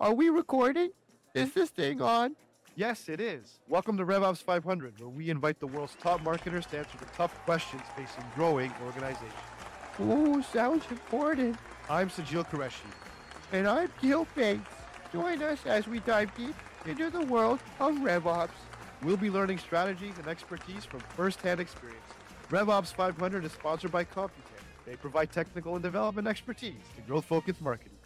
Are we recording? Is mm-hmm. this thing on? Yes, it is. Welcome to RevOps 500, where we invite the world's top marketers to answer the tough questions facing growing organizations. Ooh, sounds important. I'm Sajeel Qureshi. And I'm Gil Bates. Join us as we dive deep into the world of RevOps. We'll be learning strategies and expertise from first-hand experience. RevOps 500 is sponsored by Computan. They provide technical and development expertise to growth-focused marketing.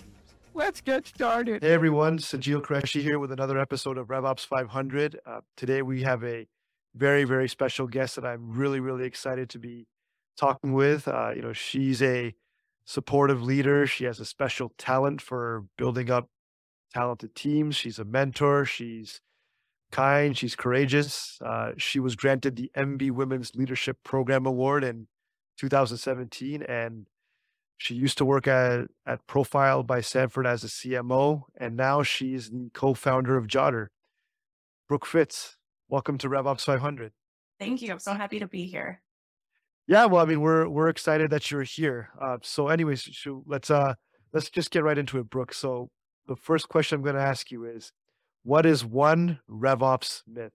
Let's get started. Hey everyone, Sajeel Qureshi here with another episode of RevOps 500. Uh, today we have a very, very special guest that I'm really, really excited to be talking with. Uh, you know, she's a supportive leader. She has a special talent for building up talented teams. She's a mentor. She's kind. She's courageous. Uh, she was granted the MB Women's Leadership Program Award in 2017, and she used to work at, at Profile by Sanford as a CMO, and now she's the co-founder of Jodder. Brooke Fitts, welcome to RevOps 500. Thank you. I'm so happy to be here. Yeah, well, I mean, we're we're excited that you're here. Uh, so, anyways, let's uh let's just get right into it, Brooke. So, the first question I'm going to ask you is, what is one RevOps myth?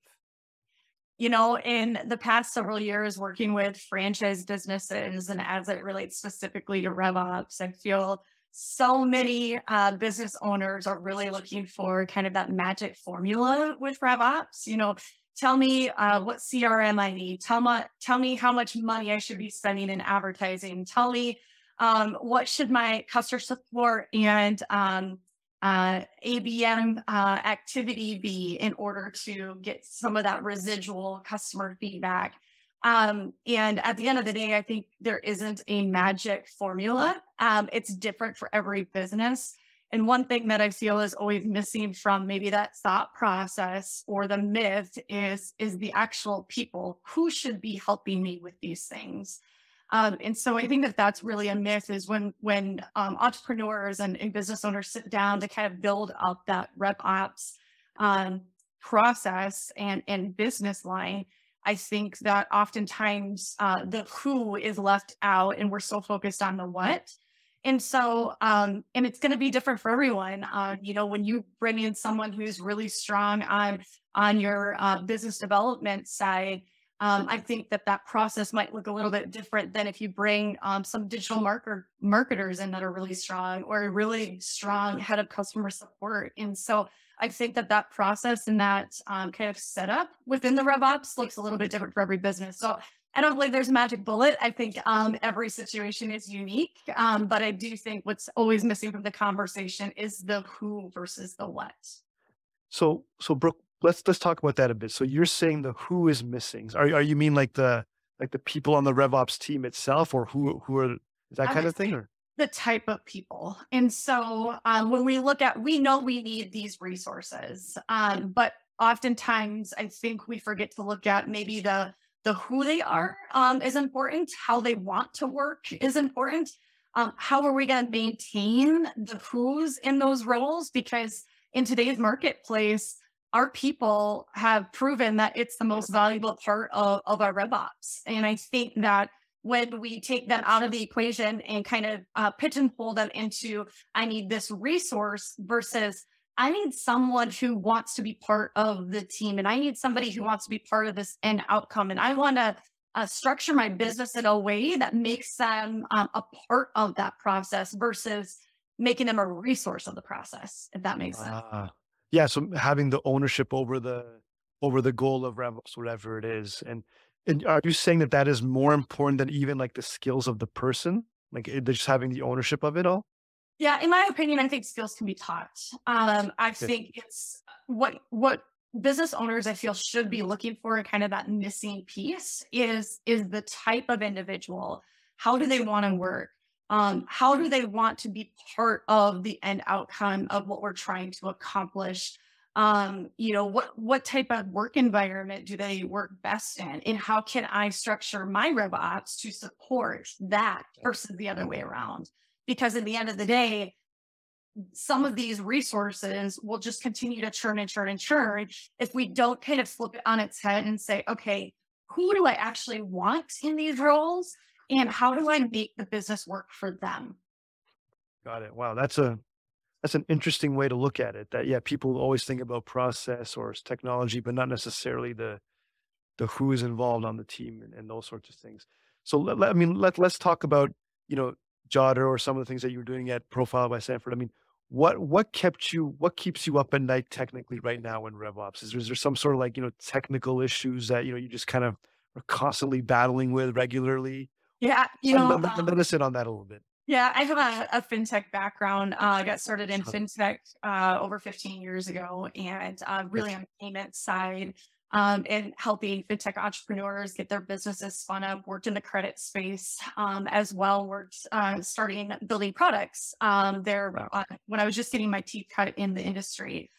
You know, in the past several years working with franchise businesses and as it relates specifically to RevOps, I feel so many uh, business owners are really looking for kind of that magic formula with RevOps. You know, tell me uh, what CRM I need. Tell me, tell me how much money I should be spending in advertising. Tell me um, what should my customer support and um, uh, ABM uh, activity be in order to get some of that residual customer feedback. Um, and at the end of the day, I think there isn't a magic formula. Um, it's different for every business. And one thing that I feel is always missing from maybe that thought process or the myth is is the actual people who should be helping me with these things. Um, and so I think that that's really a myth is when when um, entrepreneurs and, and, business owners sit down to kind of build up that RevOps um, process and and business line. I think that oftentimes uh, the who is left out, and we're so focused on the what. And so, um, and it's going to be different for everyone. Uh, you know, when you bring in someone who's really strong on on your uh, business development side, um, I think that that process might look a little bit different than if you bring um, some digital marker marketers in that are really strong or a really strong head of customer support. And so I think that that process and that um, kind of setup within the RevOps looks a little bit different for every business. So I don't believe there's a magic bullet. I think um, every situation is unique, um, but I do think what's always missing from the conversation is the who versus the what. So, so Brooke, let's let's talk about that a bit. So you're saying the who is missing. Are are you mean like the like the people on the RevOps team itself, or who who are that kind of thing, or the type of people? And so um, when we look at, we know we need these resources, um, but oftentimes I think we forget to look at maybe the the who they are um, is important, how they want to work is important. Um, how are we going to maintain the who's in those roles? Because in today's marketplace, our people have proven that it's the most valuable part of, of our RevOps. And I think that when we take them out of the equation and kind of uh, pigeonhole them into, I need this resource versus I need someone who wants to be part of the team and I need somebody who wants to be part of this end outcome. And I want to uh, structure my business in a way that makes them um, a part of that process versus making them a resource of the process, if that makes sense. Yeah so having the ownership over the over the goal of RevOps, whatever it is and and are you saying that that is more important than even like the skills of the person? Like eh, just having the ownership of it all? Yeah in my opinion i think skills can be taught. Um i think it's what what business owners i feel should be looking for kind of that missing piece is is the type of individual. How do they want to work um, how do they want to be part of the end outcome of what we're trying to accomplish? Um, you know what what type of work environment do they work best in? And how can i structure my RevOps to support that versus the other way around? Because at the end of the day some of these resources will just continue to churn and churn and churn if we don't kind of flip it on its head and say okay who do i actually want in these roles and how do I make the business work for them? Got it. Wow, that's a that's an interesting way to look at it. That yeah, people always think about process or technology, but not necessarily the the who is involved on the team and, and those sorts of things. So let, let, I mean, let let's talk about you know Jodder or some of the things that you were doing at Profile by Sanford. I mean, what what kept you what keeps you up at night technically right now in RevOps? Is is there some sort of like you know technical issues that you know you just kind of are constantly battling with regularly? Yeah, you know, let, let, let us in on that a little bit. yeah, I have a, a fintech background. Uh, I got started in fintech uh, over 15 years ago, and uh, really on the payment side, um, and helping fintech entrepreneurs get their businesses spun up. Worked in the credit space um, as well. Worked uh, starting building products. Um, there, Wow. uh, when I was just getting my teeth cut in the industry.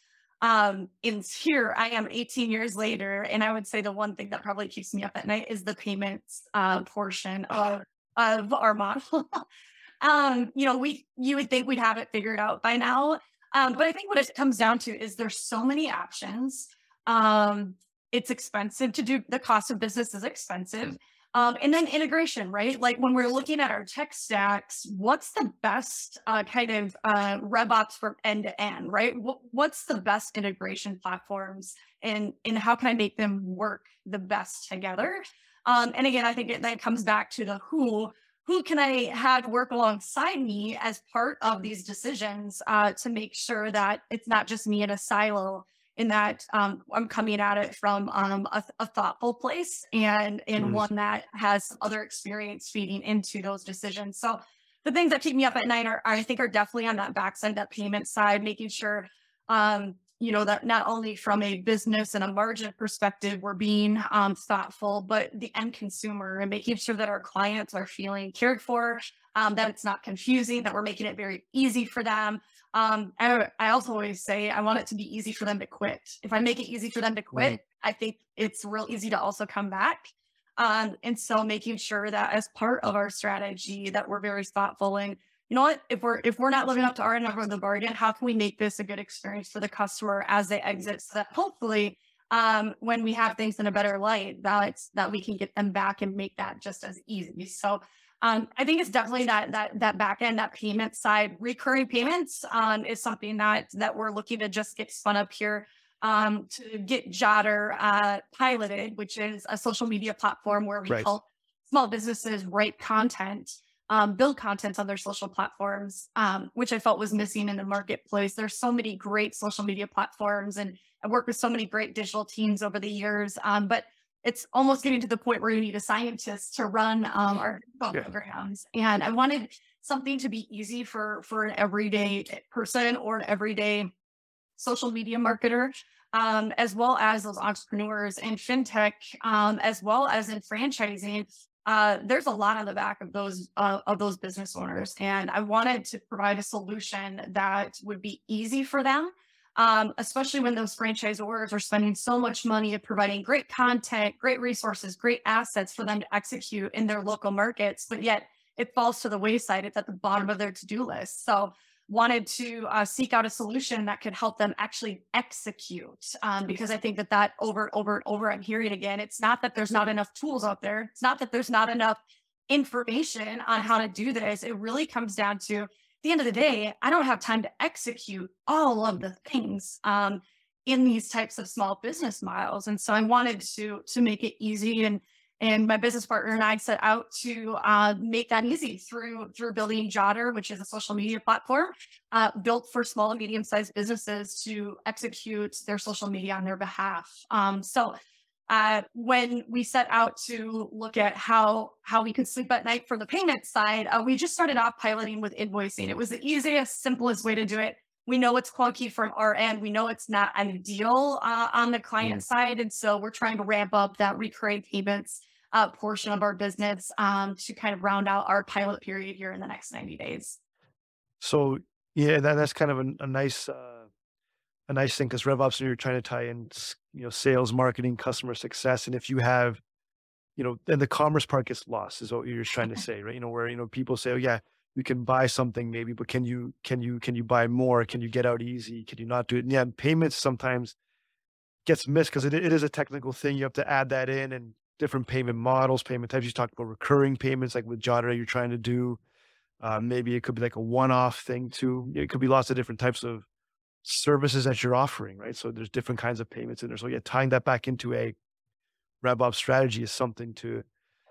Um, and here I am 18 years later, and I would say the one thing that probably keeps me up at night is the payments uh, portion of of our model. um, you know, we you would think we'd have it figured out by now. Um, but I think what it comes down to is there's so many options. Um, it's expensive to do the cost of business is expensive. Um, and then integration, right? Like when we're looking at our tech stacks, what's the best uh, kind of uh, RevOps from end to end, right? Wh- what's the best integration platforms, and and how can I make them work the best together? Um, and again, I think it then comes back to the who. Who can I have work alongside me as part of these decisions uh, to make sure that it's not just me in a silo, in that um, I'm coming at it from um, a, a thoughtful place and and Mhm. one that has other experience feeding into those decisions. So the things that keep me up at night are, I think, are definitely on that backside, that payment side, making sure, um, you know, that not only from a business and a margin perspective, we're being um, thoughtful, but the end consumer and making sure that our clients are feeling cared for, um, that it's not confusing, that we're making it very easy for them. Um, I, I also always say I want it to be easy for them to quit. If I make it easy for them to quit, Right. I think it's real easy to also come back. Um, and so making sure that as part of our strategy that we're very thoughtful and you know what, if we're if we're not living up to our number of the bargain, how can we make this a good experience for the customer as they exit so that hopefully um when we have things in a better light that that we can get them back and make that just as easy. So um, I think it's definitely that that that back end, that payment side, recurring payments um, is something that that we're looking to just get spun up here um, to get Jodder uh, piloted, which is a social media platform where we Right. help small businesses write content, um, build content on their social platforms, um, which I felt was missing in the marketplace. There's so many great social media platforms, and I worked with so many great digital teams over the years, um, but it's almost getting to the point where you need a scientist to run um, our Yeah. programs. And I wanted something to be easy for for an everyday person or an everyday social media marketer, um, as well as those entrepreneurs in fintech, um, as well as in franchising. Uh, there's a lot on the back of those uh, of those business owners, and I wanted to provide a solution that would be easy for them, um, especially when those franchisors are spending so much money at providing great content, great resources, great assets for them to execute in their local markets, but yet it falls to the wayside. It's at the bottom of their to-do list. So wanted to uh, seek out a solution that could help them actually execute um, because i think that that over and over and over i'm hearing again it's not that there's not enough tools out there it's not that there's not enough information on how to do this it really comes down to the end of the day i don't have time to execute all of the things um, in these types of small business models and so i wanted to to make it easy and and my business partner and I set out to uh, make that easy through through building Jodder, which is a social media platform uh, built for small and medium sized businesses to execute their social media on their behalf. Um, so uh, when we set out to look at how how we could sleep at night for the payment side, uh, we just started off piloting with invoicing. It was the easiest, simplest way to do it. We know it's clunky from our end. We know it's not ideal uh, on the client side, and so we're trying to ramp up that recurring payments uh, portion of our business um, to kind of round out our pilot period here in the next 90 days. So yeah, that, that's kind of a, a nice uh, a nice thing because RevOps you're trying to tie in you know sales, marketing, customer success, and if you have you know then the commerce part gets lost is what you're trying to say, right? You know where you know people say, oh yeah, you can buy something maybe, but can you can you can you buy more? Can you get out easy? Can you not do it? And yeah, payments sometimes gets missed because it, it is a technical thing. You have to add that in and different payment models, payment types. You talked about recurring payments like with Jodder you're trying to do. Uh, maybe it could be like a one-off thing too. It could be lots of different types of services that you're offering, right? So there's different kinds of payments in there. So yeah, tying that back into a RevOps strategy is something to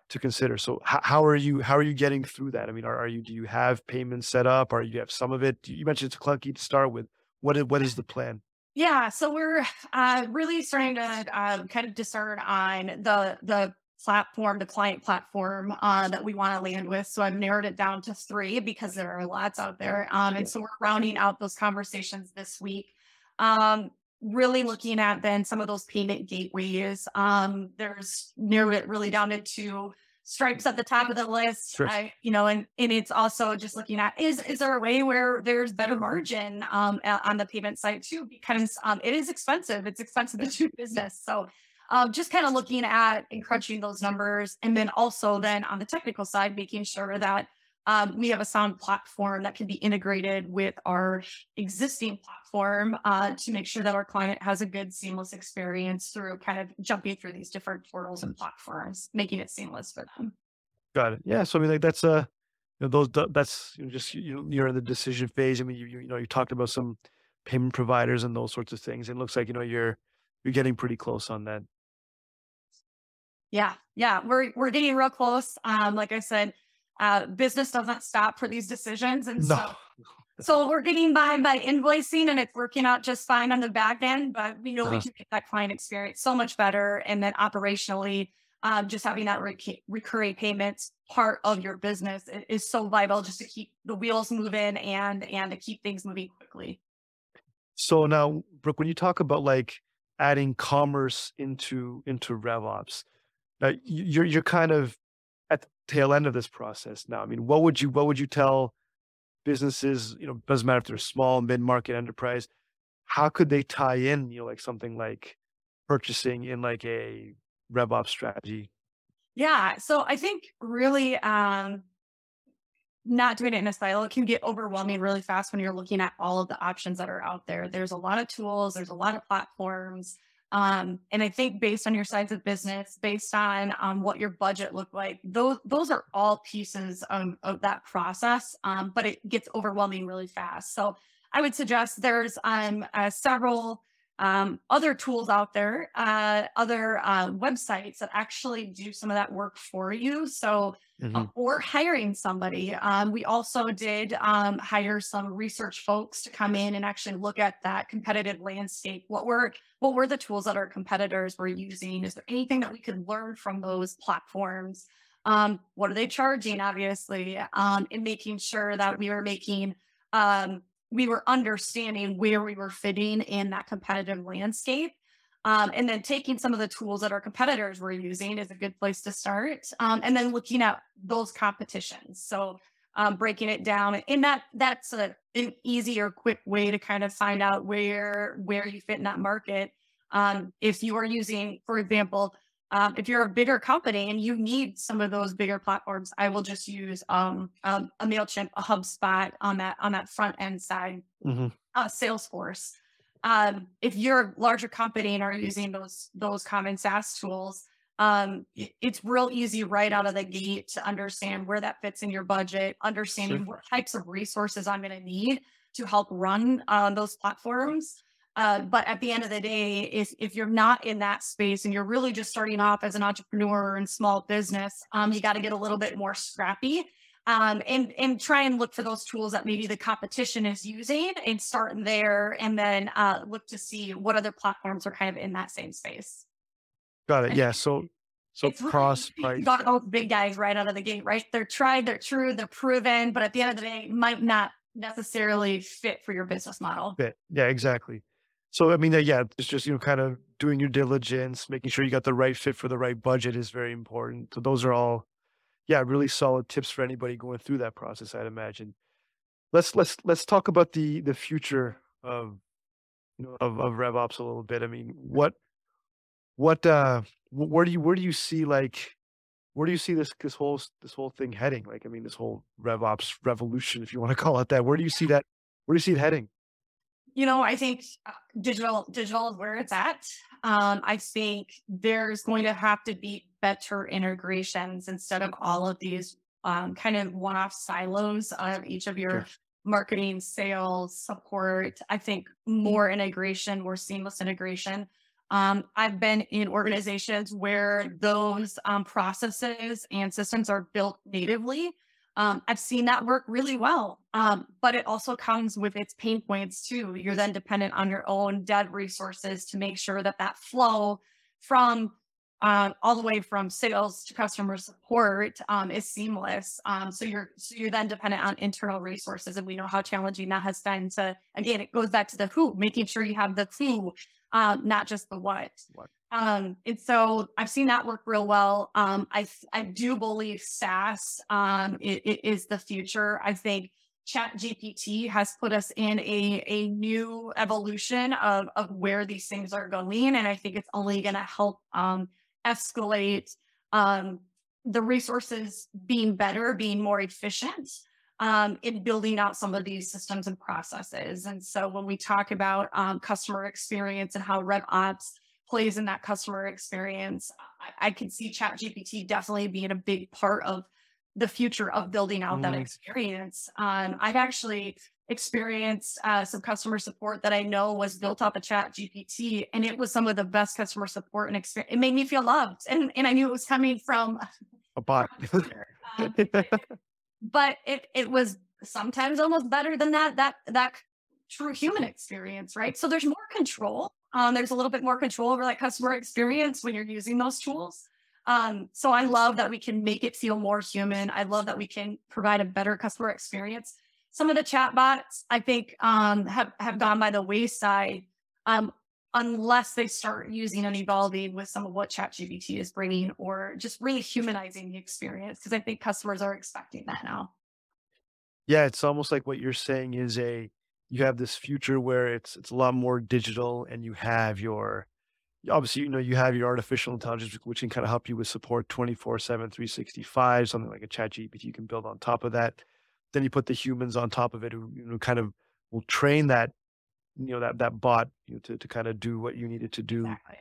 to consider. So how, how are you how are you getting through that? I mean, are, are you do you have payments set up? Or you have some of it? You mentioned it's clunky to start with. What is what is the plan? Yeah, so we're uh, really starting to uh, kind of discern on the the platform, the client platform uh, that we want to land with. So I've narrowed it down to three because there are lots out there, um, and so we're rounding out those conversations this week. Um, really looking at then some of those payment gateways. Um, there's narrowed it really down into Stripe's at the top of the list. Sure. I, you know, and and it's also just looking at is is there a way where there's better margin um on the payment side too because um it is expensive. It's expensive to do business. So um just kind of looking at and crunching those numbers and then also then on the technical side making sure that um, we have a sound platform that can be integrated with our existing platform uh, to make sure that our client has a good seamless experience through kind of jumping through these different portals and platforms, making it seamless for them. Got it. Yeah. So I mean, like that's uh, you know, those that's you know, just you you're in the decision phase. I mean, you you, you know you talked about some payment providers and those sorts of things. It looks like you know you're you're getting pretty close on that. Yeah, yeah, we're we're getting real close. Um, like I said, uh, business doesn't stop for these decisions, and so No. so we're getting by by invoicing, and it's working out just fine on the back end. But we know we Uh-huh. can make that client experience so much better, and then operationally, um, just having that rec- recurring payments part of your business is so vital just to keep the wheels moving and and to keep things moving quickly. So now, Brooke, when you talk about like adding commerce into into RevOps, now you're you're kind of at the tail end of this process now. I mean, what would you what would you tell businesses? You know, doesn't matter if they're small, mid market, enterprise. How could they tie in? You know, like something like purchasing in like a RevOps strategy. Yeah. So I think really um not doing it in a silo it can get overwhelming really fast when you're looking at all of the options that are out there. There's a lot of tools, there's a lot of platforms. Um, and I think based on your size of business, based on um, what your budget looked like, those those are all pieces of, of that process. Um, but it gets overwhelming really fast. So I would suggest there's um, uh, several um, other tools out there, uh, other uh, websites that actually do some of that work for you. So, uh, or hiring somebody. Um, we also did um, hire some research folks to come in and actually look at that competitive landscape. What were what were the tools that our competitors were using? Is there anything that we could learn from those platforms? Um, what are they charging? Obviously, um, and making sure that we were making um, we were understanding where we were fitting in that competitive landscape. Um, and then taking some of the tools that our competitors were using is a good place to start. Um, and then looking at those competitions. So um, breaking it down, and that that's a, an easy or quick way to kind of find out where where you fit in that market. Um, if you are using, for example, um, if you're a bigger company and you need some of those bigger platforms, I will just use um, um, a Mailchimp, a HubSpot on that on that front end side, hmm uh, Salesforce. Um, if you're a larger company and are using those those common SaaS tools, um, it's real easy right out of the gate to understand where that fits in your budget, understanding what types of resources I'm going to need to help run on those platforms. Uh, but at the end of the day, if if you're not in that space and you're really just starting off as an entrepreneur and small business, um, you got to get a little bit more scrappy um, and and try and look for those tools that maybe the competition is using and start there, and then uh, look to see what other platforms are kind of in that same space. Got it. And Yeah. So so really cross price. got those big guys right out of the gate, right? They're tried, they're true, they're proven, but at the end of the day, might not necessarily fit for your business model. fit. Yeah, exactly. So I mean, uh, yeah, it's just you know, kind of doing your diligence, making sure you got the right fit for the right budget is very important. So those are all, yeah, really solid tips for anybody going through that process. I'd imagine. Let's let's let's talk about the the future of you know of of RevOps a little bit. I mean, what what uh where do you where do you see like where do you see this this whole this whole thing heading? Like, I mean, this whole RevOps revolution, if you want to call it that. Where do you see that? Where do you see it heading? You know, I think uh, digital digital is where it's at. Um, I think there's going to have to be better integrations instead of all of these um, kind of one-off silos of each of your Sure. marketing, sales, support. I think more integration, more seamless integration. Um, I've been in organizations where those um, processes and systems are built natively. Um, I've seen that work really well, um, but it also comes with its pain points too. You're then dependent on your own dev resources to make sure that that flow from um, all the way from sales to customer support um, is seamless. Um, so you're so you're then dependent on internal resources, and we know how challenging that has been. To again, it goes back to the who, making sure you have the who, um, not just the what. What. Um, and so I've seen that work real well. Um, I I do believe SaaS um, it, it is the future. I think ChatGPT has put us in a a new evolution of of where these things are going, and I think it's only going to help um, escalate um, the resources being better, being more efficient um, in building out some of these systems and processes. And so when we talk about um, customer experience and how RevOps plays in that customer experience, I, I can see ChatGPT definitely being a big part of the future of building out that Mhm. experience. Um, I've actually experienced uh, some customer support that I know was built off of ChatGPT, and it was some of the best customer support and experience. It made me feel loved, and and I knew it was coming from. A bot. um, but it it was sometimes almost better than that that that true human experience, right? So there's more control. Um, there's a little bit more control over that customer experience when you're using those tools. Um, so I love that we can make it feel more human. I love that we can provide a better customer experience. Some of the chatbots, I think, um, have have gone by the wayside, um, unless they start using and evolving with some of what ChatGPT is bringing, or just really humanizing the experience. Because I think customers are expecting that now. Yeah, it's almost like what you're saying is a you have this future where it's it's a lot more digital and you have your obviously you know you have your artificial intelligence which can kind of help you with support 24/7 365 something like a ChatGPT you can build on top of that then you put the humans on top of it who you know kind of will train that you know that that bot you know, to to kind of do what you needed to do Exactly.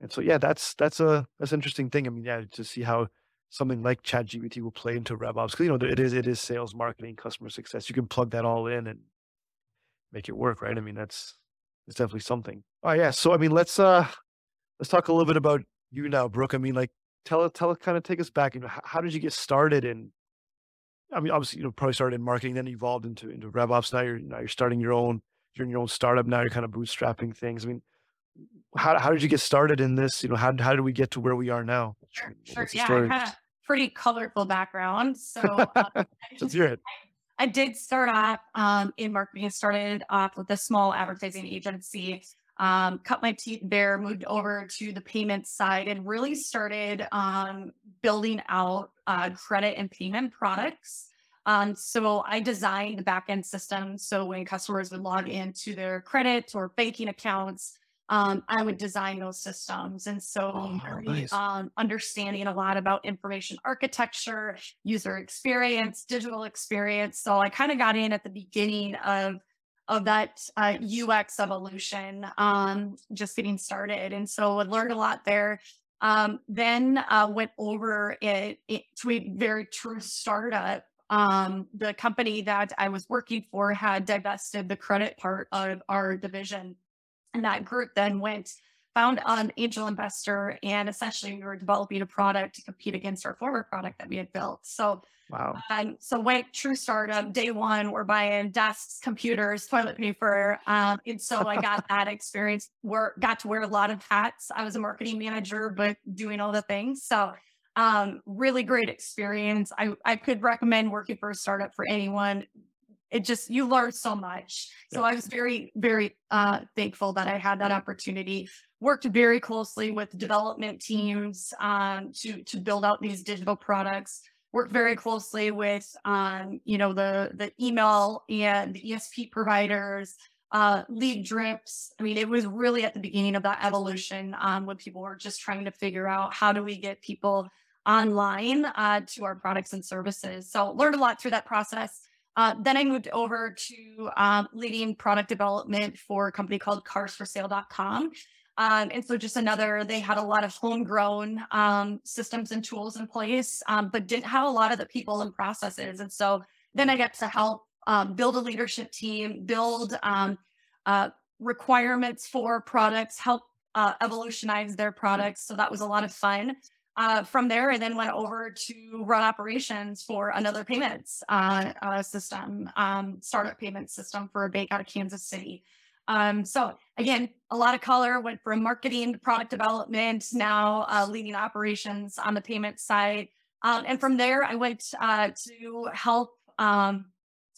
and so yeah that's that's a that's an interesting thing I mean yeah to see how something like ChatGPT will play into RevOps because you know it is it is sales, marketing, customer success. You can plug that all in and make it work, right? I mean that's it's definitely something. Oh yeah, so I mean let's uh let's talk a little bit about you now, Brooke. I mean like tell tell kind of take us back. You know how, how did you get started in? I mean obviously you know probably started in marketing, then evolved into into RevOps. Now you're now you're starting your own you're in your own startup now. You're kind of bootstrapping things. I mean. How, how did you get started in this? You know, how, how did we get to where we are now? Sure, sure. Yeah, I had a pretty colorful background. So I Let's hear it. I did start off um, in marketing. I started off with a small advertising agency, um, cut my teeth there, moved over to the payment side, and really started um, building out uh, credit and payment products. Um, so I designed the backend system. So when customers would log into their credit or banking accounts, um, I would design those systems. And so Oh, nice. um, understanding a lot about information architecture, user experience, digital experience. So I kind of got in at the beginning of of that uh, UX evolution, um, just getting started, and so I learned a lot there. Um, then uh, went over it, it to a very true startup. Um, the company that I was working for had divested the credit part of our division, and that group then went found an angel investor, and essentially we were developing a product to compete against our former product that we had built. So Wow. um, so went true startup day one. We're buying desks, computers, toilet paper, um, and so I got that experience. Where got to wear a lot of hats. I was a marketing manager, but doing all the things. So um, really great experience. I I could recommend working for a startup for anyone. It just you learn so much. So Yeah. I was very very uh, thankful that I had that opportunity. Worked very closely with development teams um, to to build out these digital products work very closely with um, you know the the email and the ESP providers, uh, lead drips. I mean, it was really at the beginning of that evolution um, when people were just trying to figure out how do we get people online uh, to our products and services. So learned a lot through that process. Uh, then I moved over to um, leading product development for a company called carsforsale.com. Um, and so just another, they had a lot of homegrown um, systems and tools in place, um, but didn't have a lot of the people and processes. And so then I got to help um, build a leadership team, build um, uh, requirements for products, help uh, evolutionize their products. So that was a lot of fun. Uh, from there, I then went over to run operations for another payments uh, uh, system, um, startup payment system for a bank out of Kansas City. Um, so again, a lot of color went from marketing to product development, now uh, leading operations on the payment side. Um, and from there, I went uh, to help um,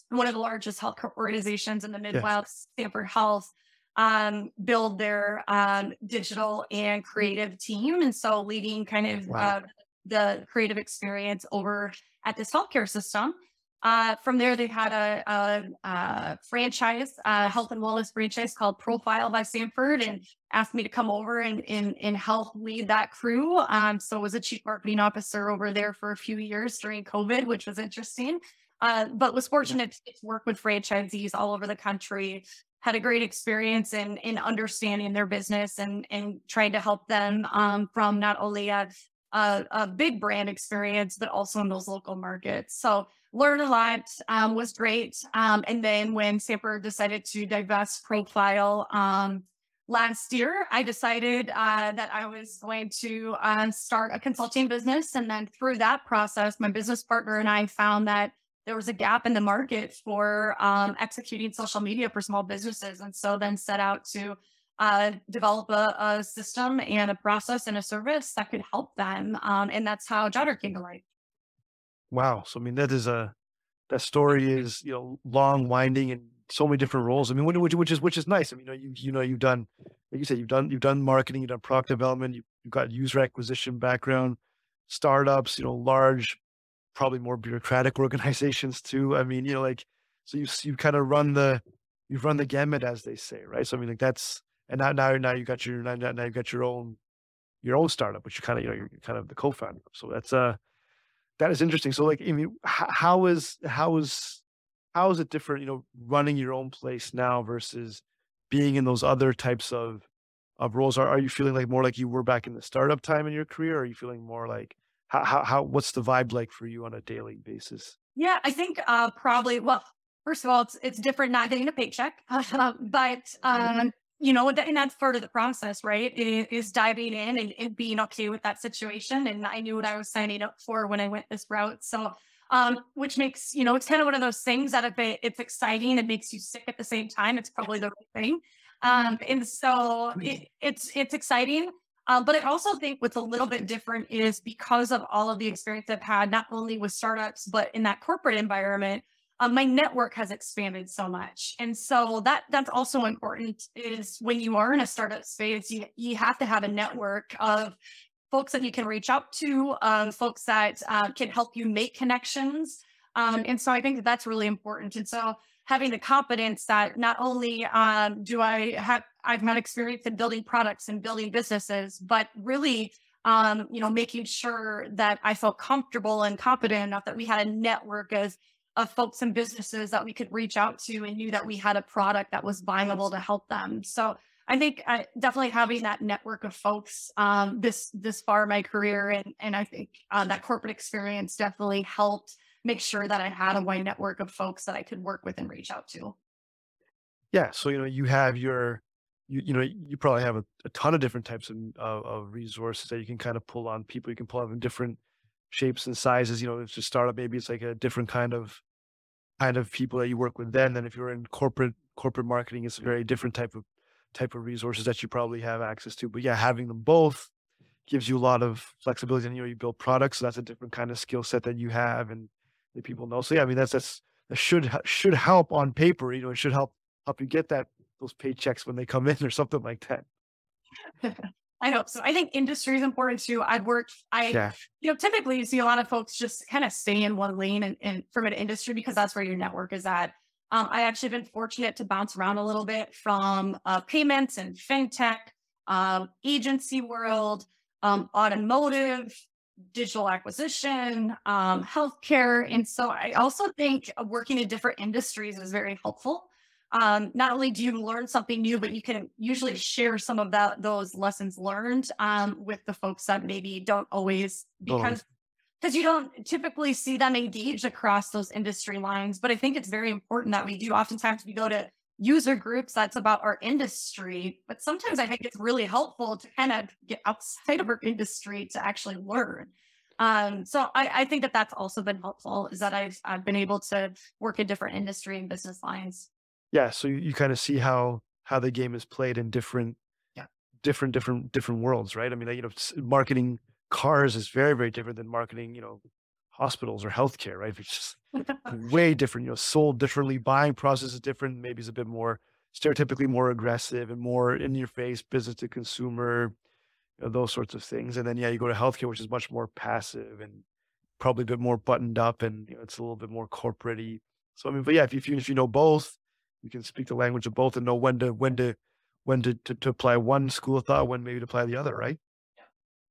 one of the largest health organizations in the Midwest, yeah. Sanford Health, um, build their um, digital and creative team. And so leading kind of wow. uh, the creative experience over at this healthcare system. Uh, from there, they had a, a, a franchise, a health and wellness franchise called Profile by Sanford, and asked me to come over and, and, and help lead that crew. Um, so I was a chief marketing officer over there for a few years during COVID, which was interesting. Uh, but was fortunate to work with franchisees all over the country had a great experience in in understanding their business and and trying to help them um, from not only a, a, a big brand experience but also in those local markets. So learned a lot, um, was great. Um, and then when Sanford decided to divest Profile um, last year, I decided uh, that I was going to uh, start a consulting business. And then through that process, my business partner and I found that there was a gap in the market for um, executing social media for small businesses. And so then set out to uh, develop a, a, system and a process and a service that could help them. Um, and that's how Jodder came to life. Wow. So, I mean, that is a, that story is, you know, long, winding and so many different roles. I mean, which, which is, which is nice. I mean, you know, you, you know, you've done, like you said, you've done, you've done marketing, you've done product development, you, you've got user acquisition background, startups, you know, large probably more bureaucratic organizations too. I mean, you know, like so you you kind of run the you run the gamut as they say, right? So I mean, like that's and now now now you got your now, now you got your own your own startup, which you kind of you know you're kind of the co-founder. So that's uh that is interesting. So like I mean, how is how is how is it different? You know, running your own place now versus being in those other types of of roles. Are are you feeling like more like you were back in the startup time in your career? Are you feeling more like how, how, how, what's the vibe like for you on a daily basis? Yeah, I think uh, probably, well, first of all, it's, it's different not getting a paycheck, uh, but, mm-hmm. um, you know, and that's part of the process, right? It is diving in and, and, being okay with that situation. And I knew what I was signing up for when I went this route. So, um, which makes, you know, it's kind of one of those things that if it, it's exciting, it makes you sick at the same time. It's probably the right thing. Um, and so it, it's, it's exciting. Um, but I also think what's a little bit different is because of all of the experience I've had, not only with startups, but in that corporate environment, um, my network has expanded so much. And so that that's also important is when you are in a startup space, you, you have to have a network of folks that you can reach out to, um, folks that uh, can help you make connections. Um, and so I think that that's really important. And so having the confidence that not only um, do I have I've had experience in building products and building businesses, but really um, you know, making sure that I felt comfortable and confident enough that we had a network of of folks and businesses that we could reach out to and knew that we had a product that was viable to help them. So I think I, definitely having that network of folks um, this this far in my career, and and I think uh, that corporate experience definitely helped make sure that I had a wide network of folks that I could work with and reach out to. Yeah. So, you know, you have your, you, you know, you probably have a, a ton of different types of, of, of, resources that you can kind of pull on people. You can pull on in different shapes and sizes. You know, if it's a startup, maybe it's like a different kind of, kind of people that you work with then. Then if you're in corporate, corporate marketing, it's a very different type of, type of resources that you probably have access to. But yeah, having them both gives you a lot of flexibility and, you know, you build products. So that's a different kind of skill set that you have. And, that people know. So yeah, I mean that's that's that should should help on paper. You know, it should help help you get that those paychecks when they come in or something like that. I hope so. I think industry is important too. I've worked, I, yeah. you know, typically you see a lot of folks just kind of stay in one lane and, and from an industry because that's where your network is at. Um, I actually have been fortunate to bounce around a little bit from uh, payments and fintech, um, agency world, um, automotive, digital acquisition, um, healthcare. And so I also think working in different industries is very helpful um, not only do you learn something new, but you can usually share some of that those lessons learned um, with the folks that maybe don't always because because you don't typically see them engage across those industry lines. But I think it's very important that we do. Oftentimes we go to user groups that's about our industry, but sometimes I think it's really helpful to kind of get outside of our industry to actually learn. Um, so I, I think that that's also been helpful is that I've, I've been able to work in different industry and business lines. Yeah, so you, you kind of see how how the game is played in different Yeah. different different different worlds, right? I mean, you know, marketing cars is very very different than marketing, you know, hospitals or healthcare, right? It's just oh, way different, you know, sold differently, buying process is different, maybe it's a bit more stereotypically more aggressive and more in your face, business to consumer, you know, those sorts of things. And then yeah, you go to healthcare, which is much more passive and probably a bit more buttoned up and you know, it's a little bit more corporate So I mean, but yeah, if, if you if you know both, you can speak the language of both and know when to when to when to, to, to apply one school of thought, when maybe to apply the other, right?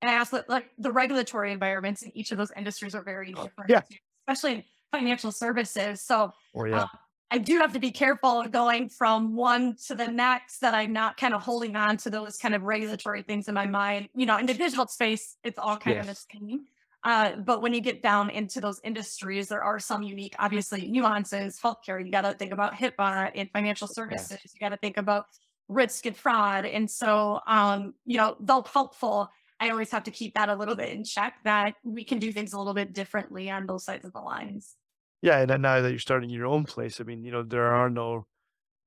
And I also like the regulatory environments in each of those industries are very different, Yeah. especially in financial services. So Or yeah. um, I do have to be careful going from one to the next that I'm not kind of holding on to those kind of regulatory things in my mind. You know, in the digital space, it's all kind of the Yes. same. Uh, but when you get down into those industries, there are some unique, obviously, nuances. Healthcare, you got to think about HIPAA. In financial services, you got to think about risk and fraud. And so, um, you know, though helpful, I always have to keep that a little bit in check that we can do things a little bit differently on both sides of the lines. Yeah, and now that you're starting your own place, I mean, you know, there are no,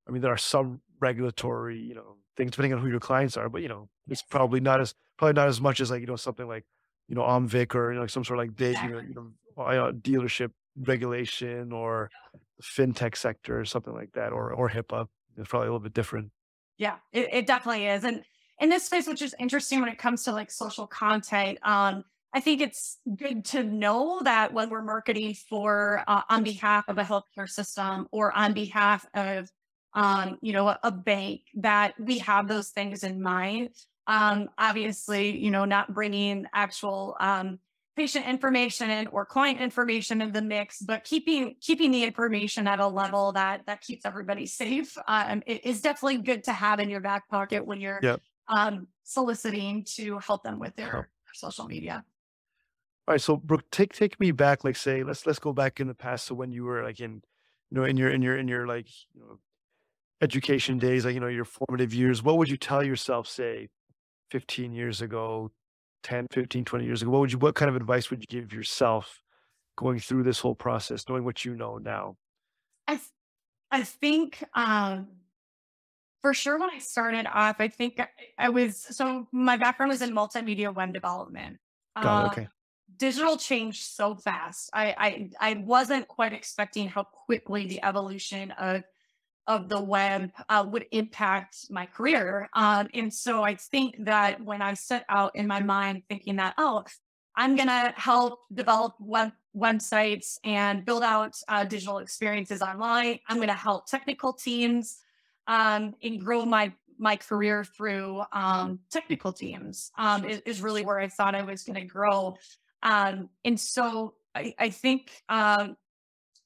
I mean, there are some regulatory, you know, things depending on who your clients are, but you know, it's Yes. probably not as probably not as much as like you know something like you know OMVIC or you know like some sort of like day, you know, you know, uh, dealership regulation or the fintech sector or something like that, or or HIPAA. It's probably a little bit different. Yeah, it, it definitely is. And in this space, which is interesting when it comes to like social content, um, I think it's good to know that when we're marketing for uh, on behalf of a healthcare system or on behalf of um, you know, a, a bank, that we have those things in mind. Um, obviously, you know, not bringing actual um, patient information or client information in the mix, but keeping keeping the information at a level that that keeps everybody safe um, is definitely good to have in your back pocket when you're Yep. Um, soliciting to help them with their social media. All right, so Brooke, take take me back. Like, say, let's let's go back in the past to when you were like in, you know, in your in your in your like you know, education days, like you know, your formative years. What would you tell yourself, say, 15 years ago, 10, 15, 20 years ago? What would you what kind of advice would you give yourself going through this whole process, knowing what you know now? I I think um, for sure when I started off, I think I, I was so my background was in multimedia web development. Got Uh, it. Okay. digital changed so fast. I, I I wasn't quite expecting how quickly the evolution of of the web uh, would impact my career. Um, and so I think that when I set out in my mind thinking that, oh, I'm gonna help develop web websites and build out uh, digital experiences online. I'm gonna help technical teams um, and grow my my career through um, technical teams. Um, is, is really where I thought I was gonna grow. Um, and so I, I think um,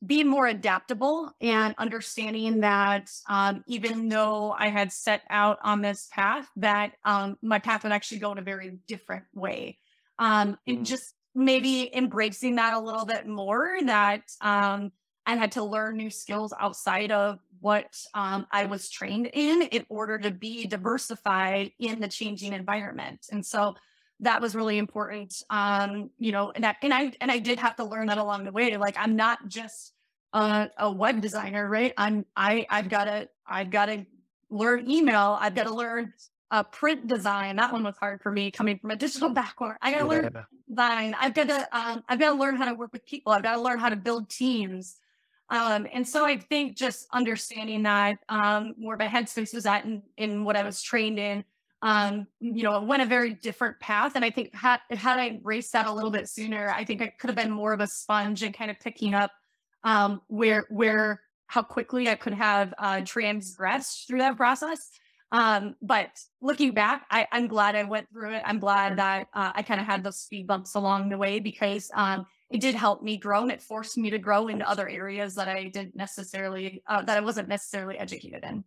being more adaptable and understanding that um, even though I had set out on this path, that um, my path would actually go in a very different way. Um, Mm. and just maybe embracing that a little bit more, that um, I had to learn new skills outside of what um, I was trained in in order to be diversified in the changing environment. And so that was really important. Um, you know, and that, and I and I did have to learn that along the way. Like I'm not just a, a web designer, right? I'm I I've got to I've got to learn email. I've got to learn uh, print design. That one was hard for me coming from a digital background. I got to learn Yeah. design. I've got to um, I've got to learn how to work with people. I've got to learn how to build teams. Um, and so I think just understanding that um, where my headspace was at in, in what I was trained in, um, you know, went a very different path. And I think had had I raced that a little bit sooner, I think I could have been more of a sponge and kind of picking up um, where where how quickly I could have uh, transgressed through that process. Um, but looking back, I, I'm glad I went through it. I'm glad that uh, I kind of had those speed bumps along the way because um, it did help me grow and it forced me to grow into other areas that I didn't necessarily uh, that I wasn't necessarily educated in.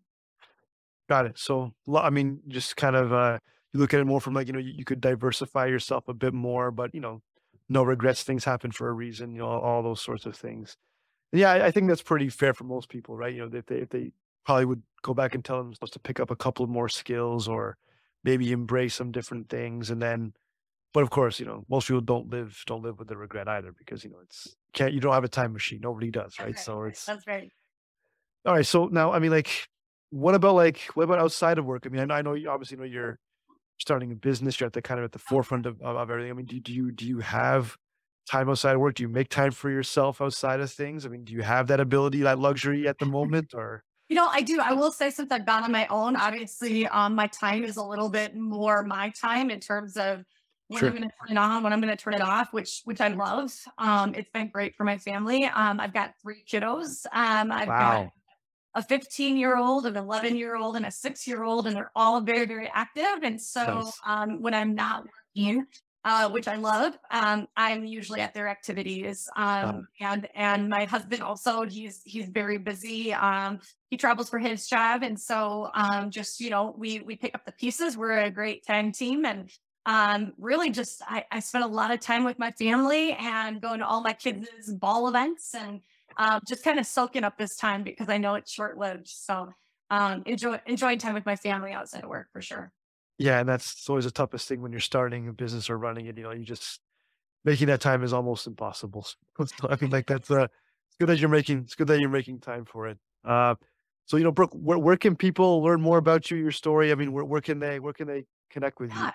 Got it. So, I mean, just kind of uh, you look at it more from like you know you, you could diversify yourself a bit more, but you know, no regrets. Things happen for a reason. You know, all those sorts of things. Yeah, I, I think that's pretty fair for most people, right? You know, if they if they probably would go back and tell themselves to pick up a couple more skills or maybe embrace some different things, and then. But of course, you know, most people don't live don't live with the regret either because you know it's can't you don't have a time machine. Nobody does, right? So it's That's right. all right. So now, I mean, like, what about like, what about outside of work? I mean, I know, I know you obviously know you're starting a business. You're at the kind of at the forefront of, of, of everything. I mean, do, do you do you have time outside of work? Do you make time for yourself outside of things? I mean, do you have that ability, that luxury at the moment, or You know, I do. I will say since I've gone on my own, obviously, um, my time is a little bit more my time in terms of when Sure. I'm going to turn it on, when I'm going to turn it off, which which I love. Um, it's been great for my family. Um, I've got three kiddos. Um, I've got a 15 year old, an 11 year old, and a six year old, and they're all very, very active. And so nice, um, when I'm not working, uh, which I love, um, I'm usually at their activities. Um, and and my husband also, he's he's very busy. Um, he travels for his job, and so um, just you know, we we pick up the pieces. We're a great tag team, and um, really just I, I spent a lot of time with my family and going to all my kids' ball events and um, just kind of soaking up this time because I know it's short lived. So um, enjoy enjoying time with my family outside of work for sure. yeah, and that's always the toughest thing when you're starting a business or running it. You know, you just making that time is almost impossible. So, I mean, like that's uh, it's good that you're making it's good that you're making time for it. Uh, so you know, Brooke, where where can people learn more about you, your story? I mean, where where can they where can they connect with you?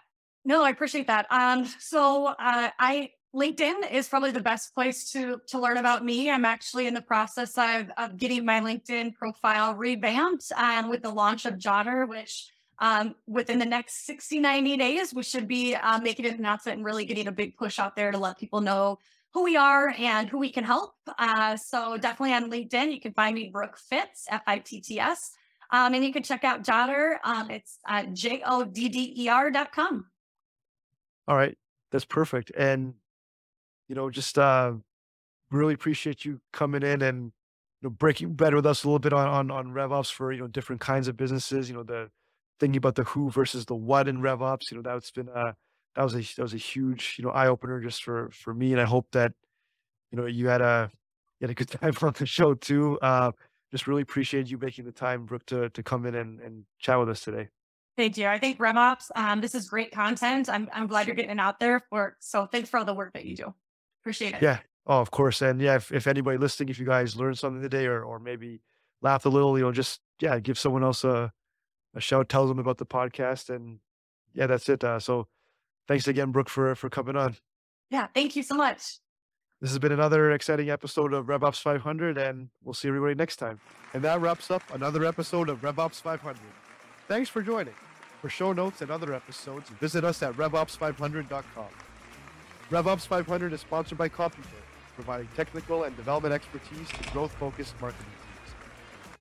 No, I appreciate that. Um, so uh, I LinkedIn is probably the best place to to learn about me. I'm actually in the process of, of getting my LinkedIn profile revamped um, with the launch of Jodder, which um, within the next 60, 90 days, we should be uh, making an announcement and really getting a big push out there to let people know who we are and who we can help. Uh, so definitely on LinkedIn, you can find me Brooke Fitts, F I T T S. Um, and you can check out Jodder. Um, it's uh, J O D D E R dot com. All right, that's perfect. And you know, just uh, really appreciate you coming in and you know breaking bread with us a little bit on on on RevOps for you know different kinds of businesses. You know, the thinking about the who versus the what in RevOps. You know, that's been uh that was a that was a huge you know eye opener just for for me. And I hope that you know you had a you had a good time on the show too. Uh, just really appreciate you making the time, Brooke, to to come in and and chat with us today. Thank you. I think RevOps, um, this is great content. I'm, I'm glad you're getting it out there for, so thanks for all the work that you do. Appreciate it. Yeah. Oh, of course. And yeah, if, if anybody listening, if you guys learned something today or or maybe laughed a little, you know, just yeah, give someone else a, a shout, tell them about the podcast. And yeah, that's it. Uh, so thanks again, Brooke, for for coming on. Yeah. Thank you so much. This has been another exciting episode of RevOps 500, and we'll see everybody next time. And that wraps up another episode of RevOps 500. Thanks for joining. For show notes and other episodes, visit us at RevOps500.com. RevOps 500 is sponsored by CompuTech, providing technical and development expertise to growth-focused marketing teams.